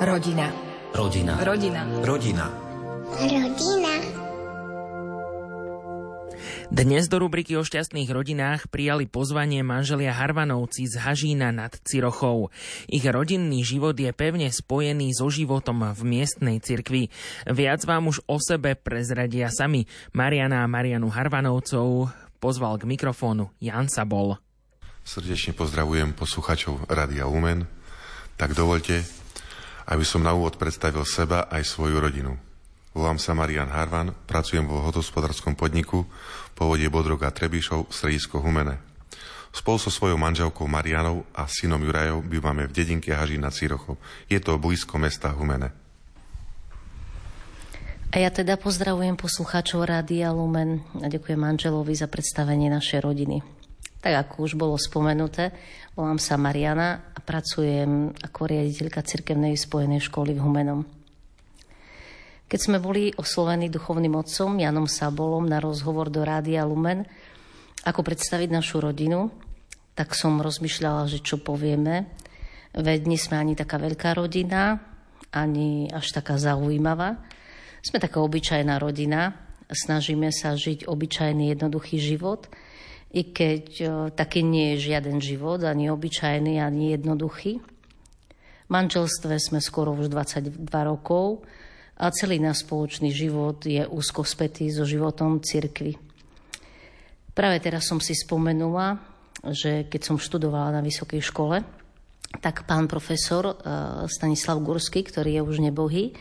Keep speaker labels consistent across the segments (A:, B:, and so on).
A: Rodina.
B: Rodina.
A: Rodina.
B: Rodina.
C: Rodina.
D: Dnes do rubriky o šťastných rodinách prijali pozvanie manželia Harvanovci z Hažína nad Cirochou. Ich rodinný život je pevne spojený so životom v miestnej cirkvi. Viac vám už o sebe prezradia sami. Mariana a Marianu Harvanovcov pozval k mikrofónu Jan Sabol.
E: Srdečne pozdravujem posluchačov Radia Lumen. Tak dovolte, aby som na úvod predstavil seba aj svoju rodinu. Volám sa Marian Harvan, pracujem vo hospodárskom podniku povodie Bodrog a Trebišov, stredisko Humene. Spolu so svojou manželkou Marianou a synom Jurajov bývame v dedinke Haží nad Cirochou. Je to blízko mesta Humene.
F: A ja teda pozdravujem poslucháčov Rádia Lumen a ďakujem manželovi za predstavenie našej rodiny. Tak ako už bolo spomenuté, volám sa Mariana a pracujem ako riaditeľka cirkevnej spojenej školy v Humenom. Keď sme boli oslovení duchovným otcom Janom Sabolom na rozhovor do Rádia Lumen, ako predstaviť našu rodinu, tak som rozmýšľala, že čo povieme. Veď nie sme ani taká veľká rodina, ani až taká zaujímavá. Sme taká obyčajná rodina, snažíme sa žiť obyčajný, jednoduchý život – i keď taký nie je žiaden život, ani obyčajný, ani jednoduchý. V manželstve sme skoro už 22 rokov a celý náš spoločný život je úzko spätý so životom cirkvy. Práve teraz som si spomenula, že keď som študovala na vysokej škole, tak pán profesor Stanislav Gursky, ktorý je už nebohý,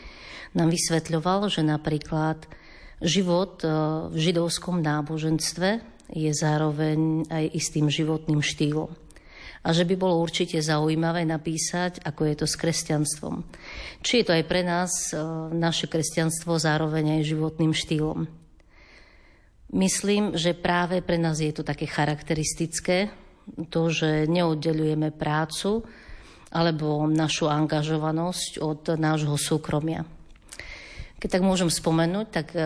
F: nám vysvetľoval, že napríklad život v židovskom náboženstve je zároveň aj istým životným štýlom. A že by bolo určite zaujímavé napísať, ako je to s kresťanstvom. Či je to aj pre nás, e, naše kresťanstvo, zároveň aj životným štýlom. Myslím, že práve pre nás je to také charakteristické, to, že neoddelujeme prácu alebo našu angažovanosť od nášho súkromia. Keď tak môžem spomenúť, tak e,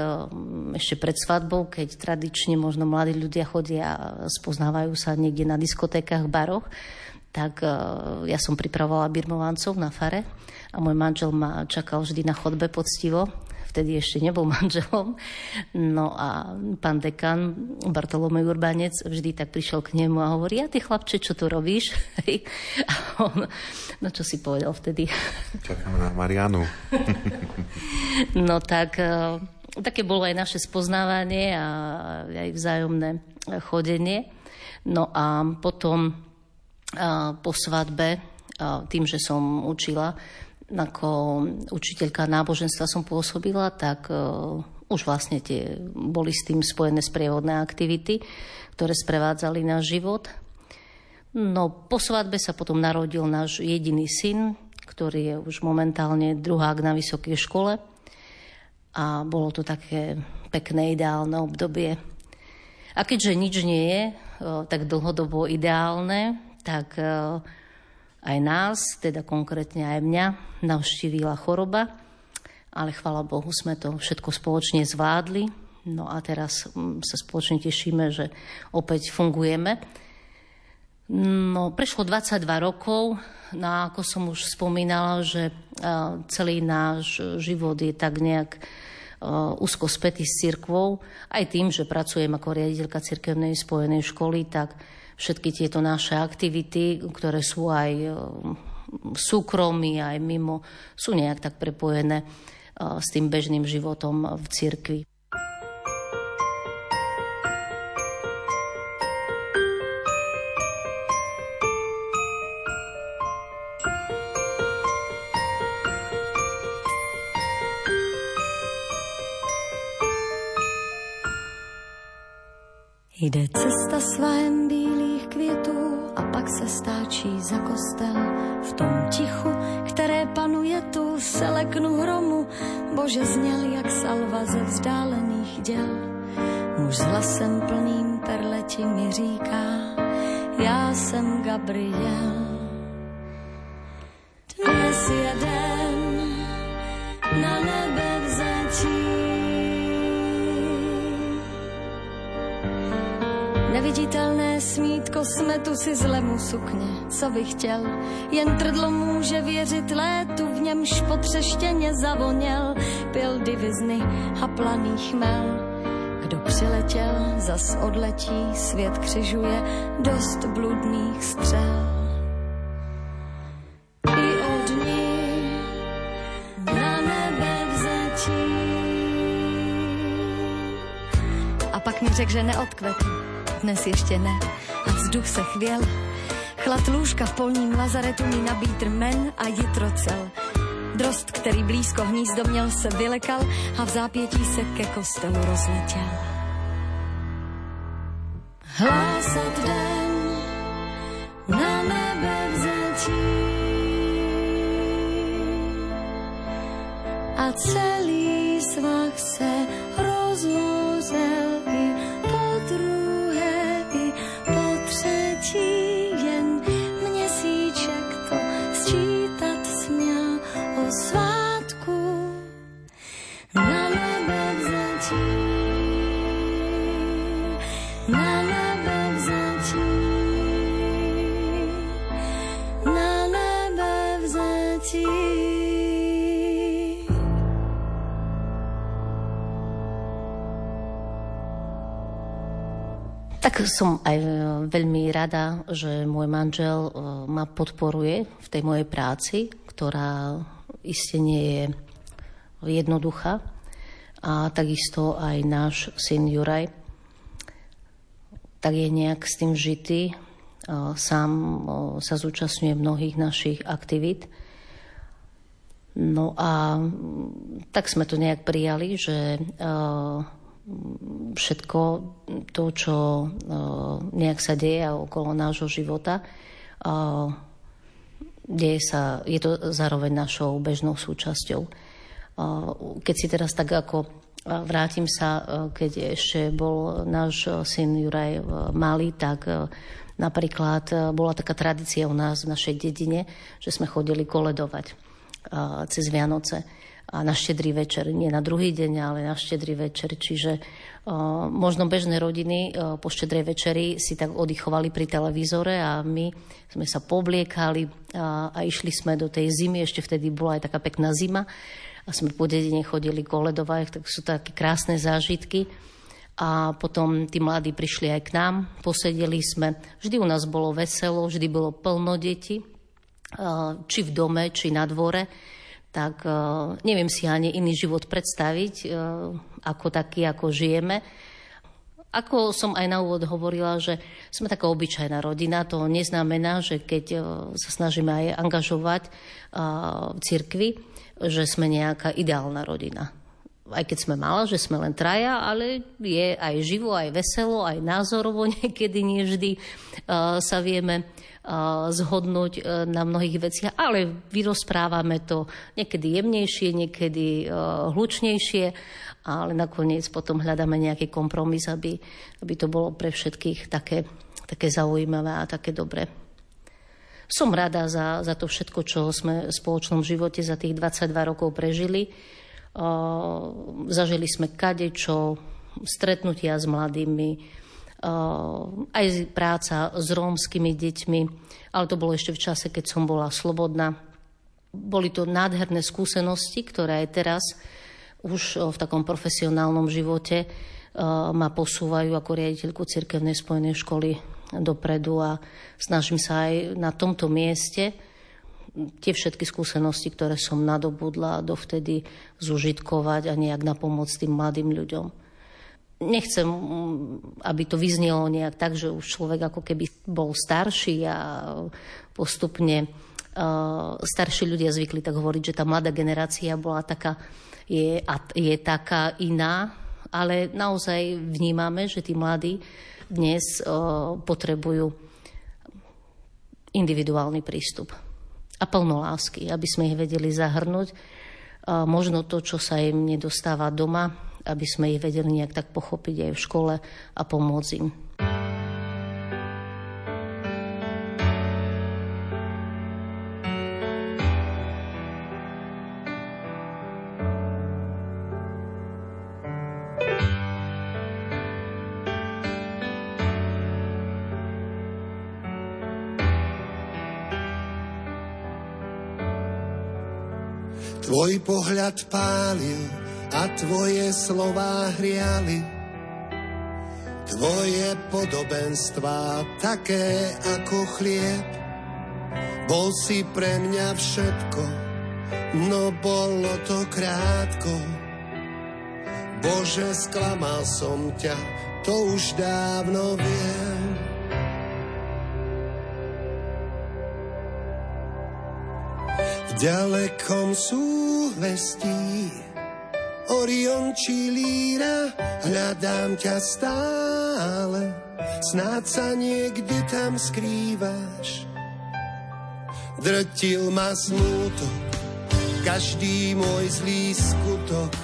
F: ešte pred svadbou, keď tradične možno mladí ľudia chodia a spoznávajú sa niekde na diskotékach, baroch, tak e, ja som pripravovala birmovancov na fare a môj manžel ma čakal vždy na chodbe poctivo vtedy ešte nebol manželom. No a pán dekan Bartolomej Urbanec vždy tak prišiel k nemu a hovorí, a ty chlapče, čo tu robíš? A on, no čo si povedal vtedy?
E: Čakám na Marianu.
F: no tak e, také bolo aj naše spoznávanie a aj vzájomné chodenie. No a potom a po svadbe, a tým, že som učila ako učiteľka náboženstva som pôsobila, tak uh, už vlastne tie boli s tým spojené sprievodné aktivity, ktoré sprevádzali náš život. No po svadbe sa potom narodil náš jediný syn, ktorý je už momentálne druhák na vysokej škole. A bolo to také pekné, ideálne obdobie. A keďže nič nie je uh, tak dlhodobo ideálne, tak uh, aj nás, teda konkrétne aj mňa, navštívila choroba, ale chvala Bohu sme to všetko spoločne zvládli. No a teraz mm, sa spoločne tešíme, že opäť fungujeme. No, prešlo 22 rokov, no a ako som už spomínala, že celý náš život je tak nejak úzko spätý s cirkvou, aj tým, že pracujem ako riaditeľka cirkevnej spojenej školy, tak všetky tieto naše aktivity, ktoré sú aj e, súkromí, aj mimo, sú nejak tak prepojené e, s tým bežným životom v cirkvi.
G: Jde cesta svahem bílých květů a pak se stáčí za kostel. V tom tichu, které panuje tu, se leknu hromu, bože zněl jak salva ze vzdálených děl. Muž s hlasem plným perleti mi říká, já jsem Gabriel. Dnes jeden Neviditelné smítko smetu si zlemu sukně, co bych chtěl. Jen trdlo může věřit létu, v němž potřeštěně zavoněl. Pil divizny a planý chmel. Kdo přiletěl, zas odletí, svět křižuje dost bludných střel. I od ní na nebe. A pak mi řekl, že neodkvetl dnes ještě ne. A vzduch se chvěl. Chlad lůžka v polním lazaretu mi nabít men a jitrocel. Drost, který blízko hnízdo měl, se vylekal a v zápětí se ke kostelu rozletěl. Hlásat den na nebe vzatí a celý svah se rozlozel
F: Tak som aj e, veľmi rada, že môj manžel e, ma podporuje v tej mojej práci, ktorá iste nie je jednoduchá. A takisto aj náš syn Juraj tak je nejak s tým žitý. E, sám sa zúčastňuje mnohých našich aktivít. No a tak sme to nejak prijali, že všetko to, čo e, nejak sa deje okolo nášho života, e, deje sa, je to zároveň našou bežnou súčasťou. E, keď si teraz tak ako vrátim sa, keď ešte bol náš syn Juraj malý, tak napríklad bola taká tradícia u nás v našej dedine, že sme chodili koledovať cez Vianoce a na štedrý večer, nie na druhý deň, ale na štedrý večer. Čiže možno bežné rodiny po štedrej večeri si tak oddychovali pri televízore a my sme sa pobliekali a, a išli sme do tej zimy, ešte vtedy bola aj taká pekná zima a sme po dedine chodili koledovať, tak sú také krásne zážitky. A potom tí mladí prišli aj k nám, posedeli sme. Vždy u nás bolo veselo, vždy bolo plno detí, či v dome, či na dvore tak uh, neviem si ani iný život predstaviť, uh, ako taký, ako žijeme. Ako som aj na úvod hovorila, že sme taká obyčajná rodina, to neznamená, že keď uh, sa snažíme aj angažovať v cirkvi, že sme nejaká ideálna rodina. Aj keď sme mala, že sme len traja, ale je aj živo, aj veselo, aj názorovo niekedy, nie vždy sa vieme zhodnúť e, na mnohých veciach, ale vyrozprávame to niekedy jemnejšie, niekedy hlučnejšie, ale nakoniec potom hľadáme nejaký kompromis, aby, aby to bolo pre všetkých také, také zaujímavé a také dobré. Som rada za, za to všetko, čo sme v spoločnom živote za tých 22 rokov prežili. Uh, zažili sme kadečo, stretnutia s mladými, aj práca s rómskymi deťmi, ale to bolo ešte v čase, keď som bola slobodná. Boli to nádherné skúsenosti, ktoré aj teraz už v takom profesionálnom živote ma posúvajú ako riaditeľku Cirkevnej spojenej školy dopredu a snažím sa aj na tomto mieste tie všetky skúsenosti, ktoré som nadobudla dovtedy zužitkovať a nejak napomôcť tým mladým ľuďom. Nechcem, aby to vyznelo nejak tak, že už človek ako keby bol starší a postupne uh, starší ľudia zvykli tak hovoriť, že tá mladá generácia bola taká, je, je taká iná, ale naozaj vnímame, že tí mladí dnes uh, potrebujú individuálny prístup a plno lásky, aby sme ich vedeli zahrnúť. Uh, možno to, čo sa im nedostáva doma, aby sme ich vedeli nejak tak pochopiť aj v škole a pomôcť im.
A: Tvoj pohľad pálil a tvoje slová hriali. Tvoje podobenstvá také ako chlieb. Bol si pre mňa všetko, no bolo to krátko. Bože, sklamal som ťa, to už dávno viem. Ďalekom súhvestí Orion či Líra, hľadám ťa stále, snáď sa niekde tam skrývaš. Drtil ma smútok, každý môj zlý skutok,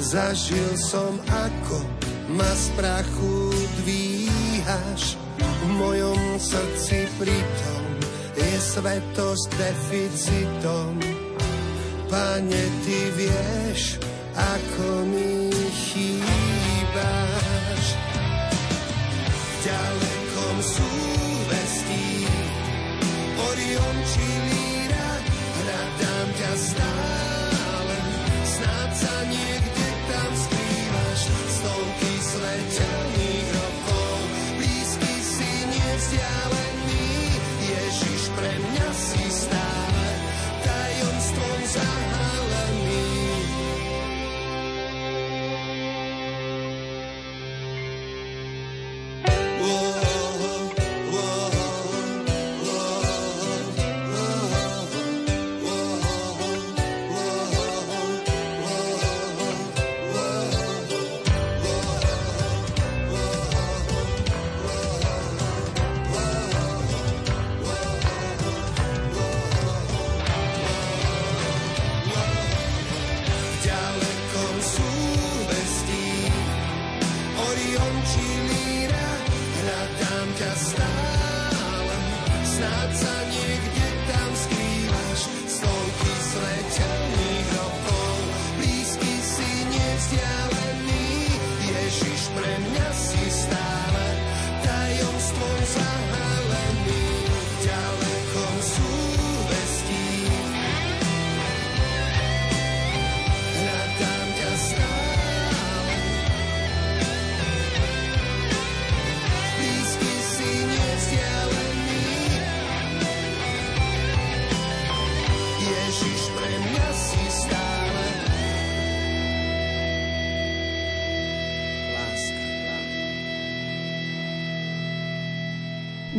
A: zažil som ako ma z prachu dvíhaš. V mojom srdci pritom je svetosť deficitom. Pane, ty vieš, ako mi chýbaš. V ďalekom súvestí Orion či Líra, hľadám ťa stále,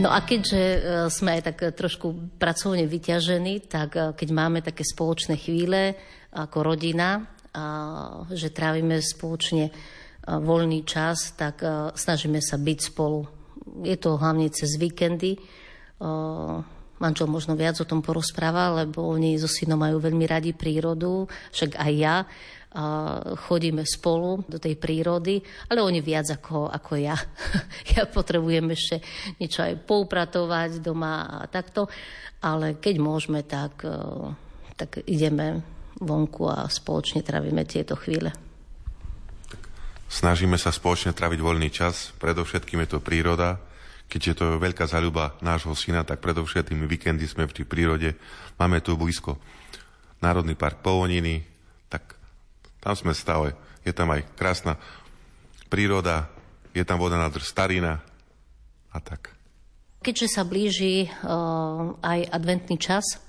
F: No a keďže e, sme aj tak e, trošku pracovne vyťažení, tak e, keď máme také spoločné chvíle ako rodina, že trávime spoločne voľný čas, tak snažíme sa byť spolu. Je to hlavne cez víkendy. Manžel možno viac o tom porozpráva, lebo oni so synom majú veľmi radi prírodu, však aj ja chodíme spolu do tej prírody, ale oni viac ako, ako ja. ja potrebujem ešte niečo aj poupratovať doma a takto, ale keď môžeme, tak, e, tak ideme vonku a spoločne trávime tieto chvíle.
E: Snažíme sa spoločne traviť voľný čas, predovšetkým je to príroda. To je veľká zaľuba nášho syna, tak predovšetkým víkendy sme v tej prírode. Máme tu blízko Národný park Poloniny, tam sme stále. Je tam aj krásna príroda, je tam voda nádrž Starina a tak.
F: Keďže sa blíži uh, aj adventný čas,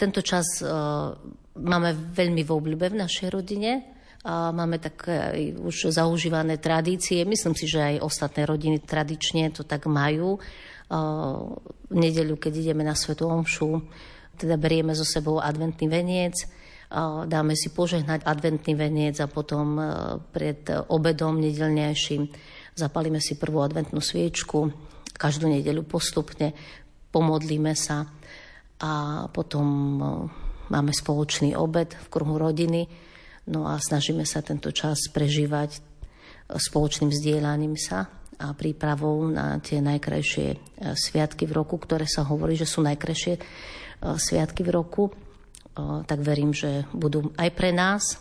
F: tento čas uh, máme veľmi v obľúbe v našej rodine. A máme také aj už zaužívané tradície. Myslím si, že aj ostatné rodiny tradične to tak majú. V nedeľu, keď ideme na Svetu Omšu, teda berieme so sebou adventný veniec, dáme si požehnať adventný veniec a potom uh, pred obedom nedelnejším zapalíme si prvú adventnú sviečku, každú nedeľu postupne, pomodlíme sa a potom uh, máme spoločný obed v kruhu rodiny, no a snažíme sa tento čas prežívať spoločným zdieľaním sa a prípravou na tie najkrajšie e, sviatky v roku, ktoré sa hovorí, že sú najkrajšie e, sviatky v roku tak verím, že budú aj pre nás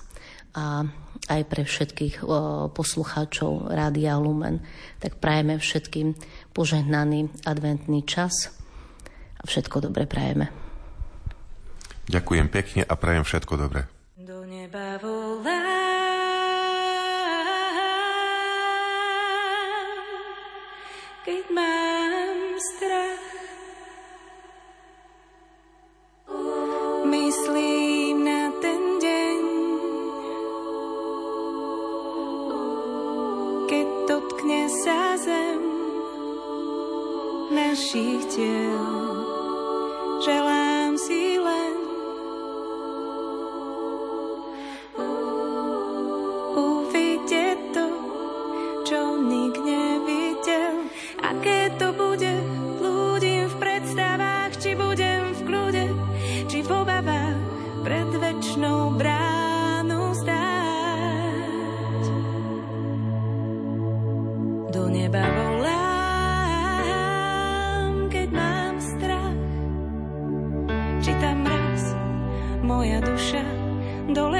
F: a aj pre všetkých poslucháčov Rádia Lumen. Tak prajeme všetkým požehnaný adventný čas a všetko dobre prajeme.
E: Ďakujem pekne a prajem všetko dobre.
B: Do neba volá. Keď má dotkne sa zem našich tiel. Želám si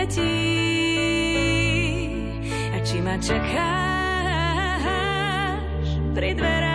B: letí a či ma čakáš pri dverách.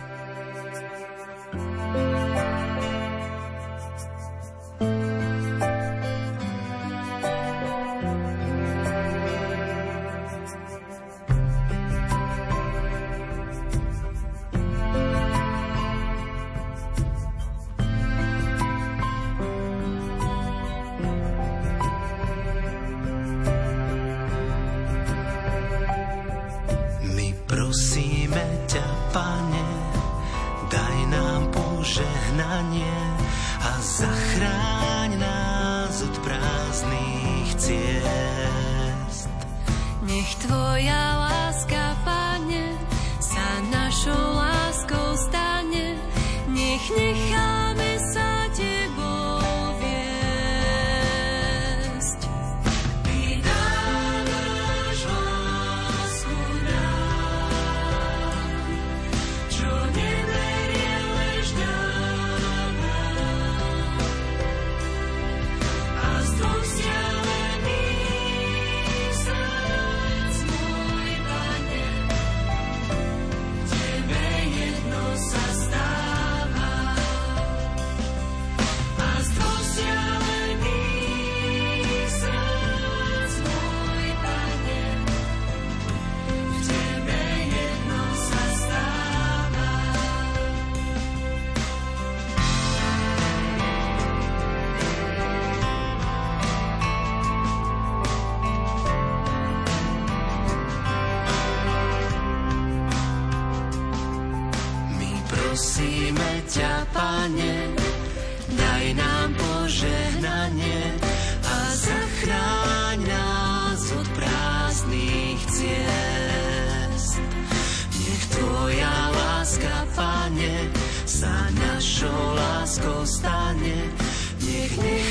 H: požehnanie a
I: zachránenie. Prosíme ťa, Pane, daj nám požehnanie a zachráň nás od prázdnych ciest. Nech Tvoja láska, Pane, sa našou láskou stane, nech necháme